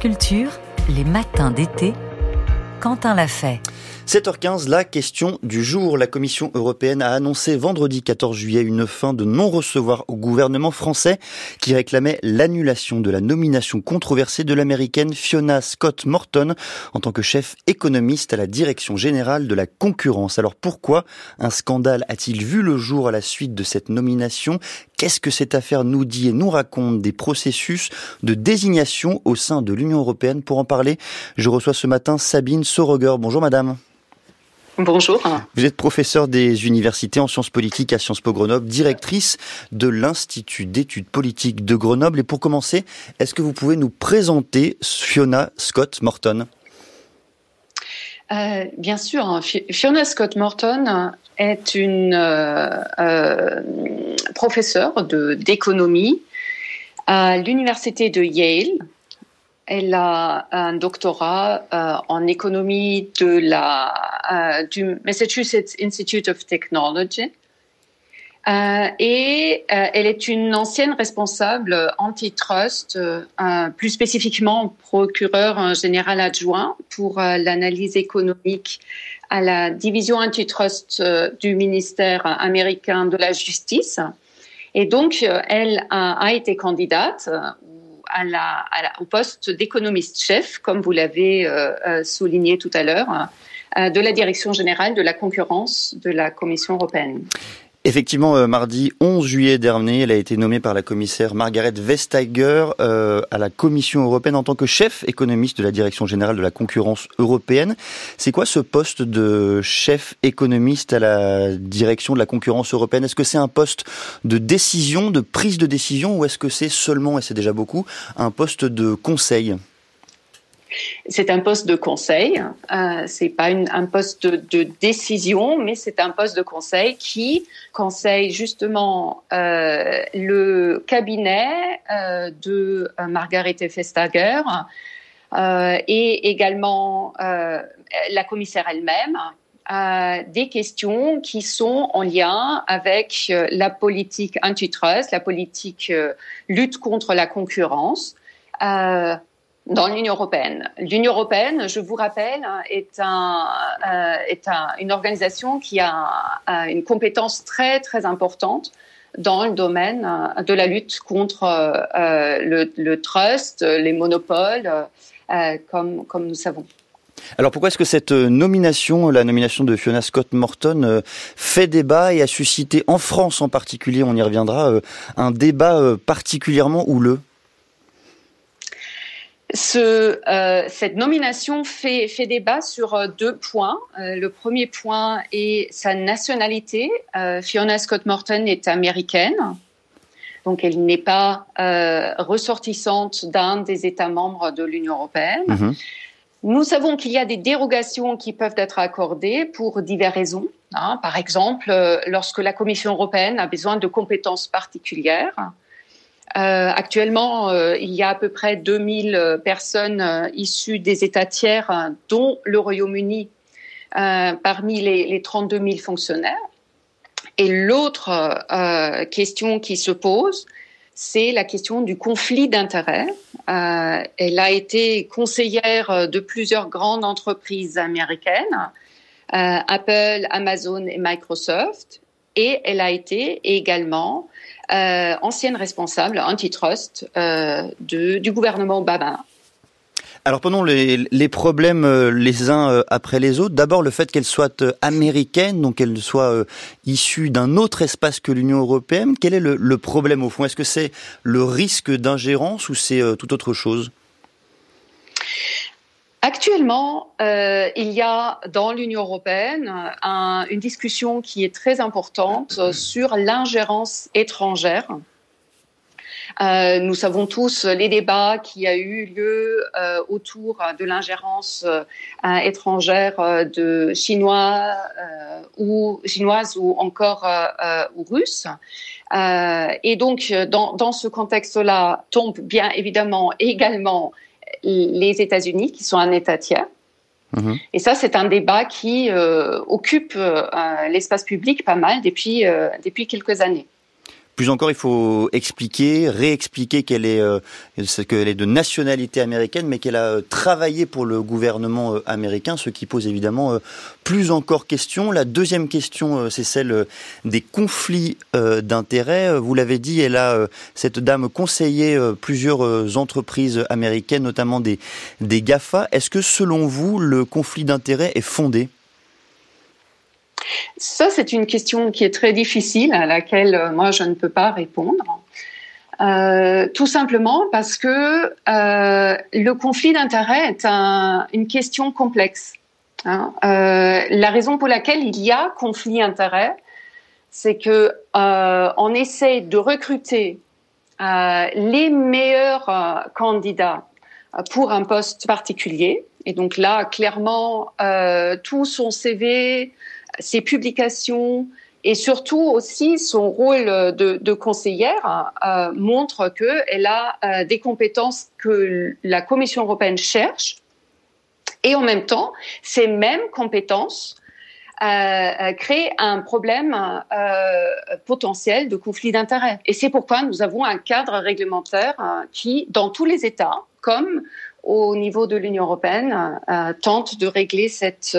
Culture, les matins d'été, Quentin l'a fait. 7h15, la question du jour. La Commission européenne a annoncé vendredi 14 juillet une fin de non-recevoir au gouvernement français qui réclamait l'annulation de la nomination controversée de l'américaine Fiona Scott Morton en tant que chef économiste à la direction générale de la concurrence. Alors pourquoi un scandale a-t-il vu le jour à la suite de cette nomination? Qu'est-ce que cette affaire nous dit et nous raconte? Des processus de désignation au sein de l'Union européenne Pour en parler, je reçois ce matin Sabine Soroger. Bonjour madame. Bonjour. Vous êtes professeur des universités en sciences politiques à Sciences Po Grenoble, directrice de l'Institut d'études politiques de Grenoble. Et pour commencer, est-ce que vous pouvez nous présenter Fiona Scott Morton? Euh, Bien sûr. Fiona Scott Morton est une euh, euh, professeure d'économie à l'université de Yale elle a un doctorat euh, en économie de la, euh, du Massachusetts Institute of Technology. Euh, et elle est une ancienne responsable antitrust, plus spécifiquement procureur général adjoint pour l'analyse économique à la division antitrust du ministère américain de la justice. Et donc, elle a, a été candidate à la, au poste d'économiste-chef, comme vous l'avez euh, euh, souligné tout à l'heure, euh, de la Direction générale de la concurrence de la Commission européenne. Effectivement, euh, mardi 11 juillet dernier, elle a été nommée par la commissaire Margaret Vestager euh, à la Commission européenne en tant que chef économiste de la Direction générale de la concurrence européenne. C'est quoi ce poste de chef économiste à la Direction de la concurrence européenne? Est-ce que c'est un poste de décision, de prise de décision, ou est-ce que c'est seulement, et c'est déjà beaucoup, un poste de conseil? C'est un poste de conseil, euh, c'est pas un poste de, décision, mais c'est un poste de conseil qui conseille justement euh, le cabinet euh, de euh, Margaret Vestager et également la commissaire elle-même. des questions qui sont en lien avec la politique antitrust, la politique lutte contre la concurrence, dans l'Union européenne. L'Union européenne, je vous rappelle, est, un, euh, est un, une organisation qui a une compétence très très importante dans le domaine euh, de la lutte contre euh, le, le, trust, les monopoles, comme, comme nous savons. Alors pourquoi est-ce que cette nomination, la nomination de Fiona Scott Morton, fait débat et a suscité en France en particulier, on y reviendra, un débat particulièrement houleux? Ce, euh, cette nomination fait, fait, débat sur euh, deux points. Euh, le premier point est sa nationalité. Euh, Fiona Scott Morton est américaine, donc elle n'est pas ressortissante d'un des États membres de l'Union européenne. Mm-hmm. Nous savons qu'il y a des dérogations qui peuvent être accordées pour diverses raisons. Hein. Par exemple, lorsque la Commission européenne a besoin de compétences particulières. Euh, actuellement, euh, il y a à peu près 2000 euh, personnes issues des États tiers, dont le Royaume-Uni, parmi les, les 32 000 fonctionnaires. Et l'autre question qui se pose, c'est la question du conflit d'intérêts. elle a été conseillère de plusieurs grandes entreprises américaines, Apple, Amazon et Microsoft, et elle a été également euh, ancienne responsable antitrust euh, de, du gouvernement Obama. Alors prenons les, problèmes euh, les uns après les autres. D'abord le fait qu'elle soit américaine, donc qu'elle soit issue d'un autre espace que l'Union européenne. Quel est le, le problème au fond? Est-ce que c'est le risque d'ingérence ou c'est tout autre chose? Actuellement, euh, il y a dans l'Union européenne un, une discussion qui est très importante sur l'ingérence étrangère. Euh, nous savons tous les débats qui a eu lieu euh, autour de l'ingérence étrangère de chinois ou chinoises ou encore ou russes. et donc, dans ce contexte-là, tombe bien évidemment également les États-Unis, qui sont un État tiers. Mhm. Et ça, c'est un débat qui euh, occupe euh, l'espace public pas mal depuis, euh, depuis quelques années. Plus encore, il faut expliquer, réexpliquer qu'elle est, euh, qu'elle est de nationalité américaine, mais qu'elle a travaillé pour le gouvernement américain, ce qui pose évidemment plus encore question. La deuxième question, c'est celle des conflits d'intérêts. Vous l'avez dit, elle a, cette dame, conseillé plusieurs entreprises américaines, notamment des, des GAFA. Est-ce que selon vous, le conflit d'intérêts est fondé? Ça, c'est une question qui est très difficile, à laquelle euh, moi, je ne peux pas répondre. Euh, tout simplement parce que euh, le conflit d'intérêts est une question complexe. Hein. la raison pour laquelle il y a conflit d'intérêts, c'est que on essaie de recruter les meilleurs candidats pour un poste particulier. Et donc là, clairement, tout son CV, ses publications et surtout aussi son rôle de, conseillère euh, montre qu'elle a euh, des compétences que la Commission européenne cherche et en même temps, ces mêmes compétences euh, créent un problème potentiel de conflit d'intérêts. Et c'est pourquoi nous avons un cadre réglementaire qui, dans tous les États, comme au niveau de l'Union européenne, tente de régler cette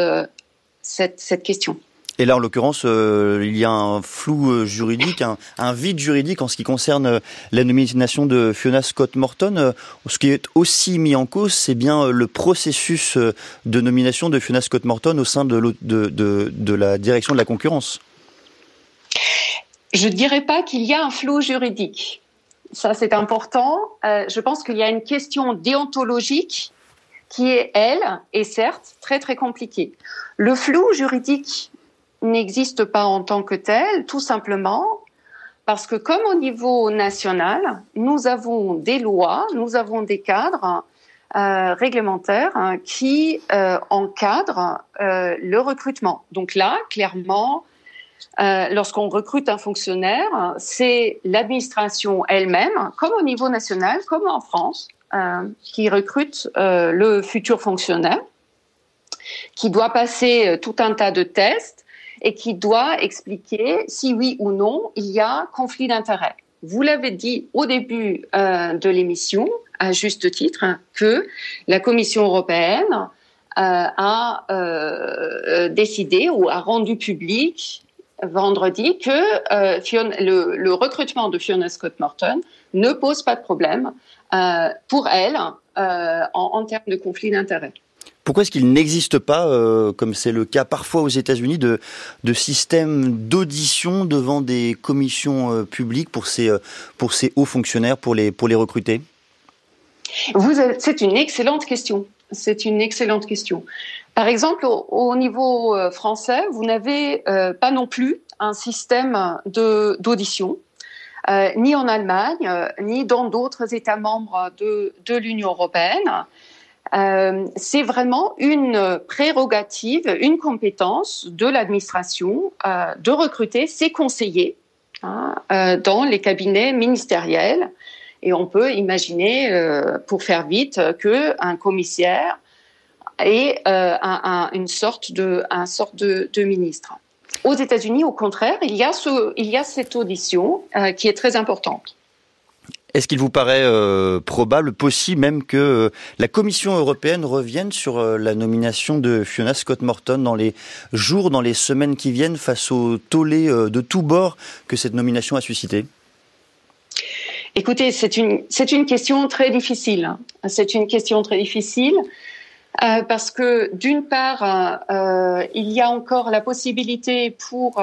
question. Et là, en l'occurrence, euh, il y a un flou euh, juridique, un, vide juridique en ce qui concerne euh, la nomination de Fiona Scott Morton. Ce qui est aussi mis en cause, c'est bien le processus de nomination de Fiona Scott Morton au sein de, la direction de la concurrence. Je ne dirais pas qu'il y a un flou juridique. Ça, c'est important. je pense qu'il y a une question déontologique qui est, elle, est certes très, très compliquée. Le flou juridique n'existe pas en tant que tel, tout simplement parce que comme au niveau national, nous avons des lois, nous avons des cadres euh, réglementaires hein, qui euh, encadrent euh, le recrutement. Donc là, clairement, lorsqu'on recrute un fonctionnaire, c'est l'administration elle-même, comme au niveau national, comme en France, qui recrute le futur fonctionnaire, qui doit passer tout un tas de tests et qui doit expliquer si oui ou non il y a conflit d'intérêts. Vous l'avez dit au début euh, de l'émission, à juste titre, que la Commission européenne euh, a euh, décidé ou a rendu public vendredi que le, le, recrutement de Fiona Scott Morton ne pose pas de problème pour elle en, en termes de conflit d'intérêts. Pourquoi est-ce qu'il n'existe pas, euh, comme c'est le cas parfois aux États-Unis, de, de système d'audition devant des commissions euh, publiques pour ces, euh, pour ces hauts fonctionnaires, pour les, pour les recruter? C'est une excellente question. C'est une excellente question. Par exemple, au, niveau français, vous n'avez pas non plus un système d'audition. ni en Allemagne, ni dans d'autres États membres de, de l'Union européenne. Euh, c'est vraiment une prérogative, une compétence de l'administration euh, de recruter ses conseillers hein, euh, dans les cabinets ministériels. Et on peut imaginer, pour faire vite, que un commissaire est une sorte de, ministre. Aux États-Unis, au contraire, il y a cette audition qui est très importante. Est-ce qu'il vous paraît euh, probable, possible même que euh, la Commission européenne revienne sur euh, la nomination de Fiona Scott Morton dans les jours, dans les semaines qui viennent, face au tollé de tous bords que cette nomination a suscité? Écoutez, c'est une, c'est une question très difficile. Hein. C'est une question très difficile. Euh, parce que d'une part, euh, euh, il y a encore la possibilité pour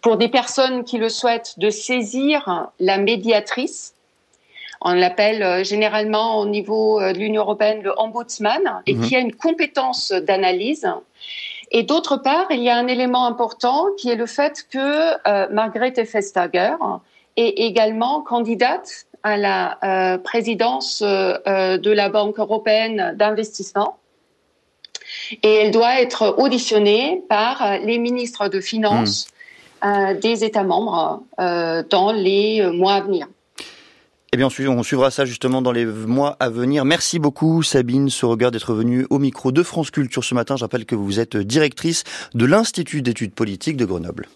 pour des personnes qui le souhaitent de saisir la médiatrice. On l'appelle généralement au niveau de l'Union européenne le ombudsman et mhm. qui a une compétence d'analyse. Et d'autre part, il y a un élément important qui est le fait que Margrethe Vestager est également candidate à la euh, présidence euh, euh, de la Banque européenne d'investissement. Et elle doit être auditionnée par les ministres de Finances hmm. des États membres dans les mois à venir. Eh bien, on suivra ça justement dans les mois à venir. Merci beaucoup, Sabine Sauregard, d'être venue au micro de France Culture ce matin. Je rappelle que vous êtes directrice de l'Institut d'études politiques de Grenoble.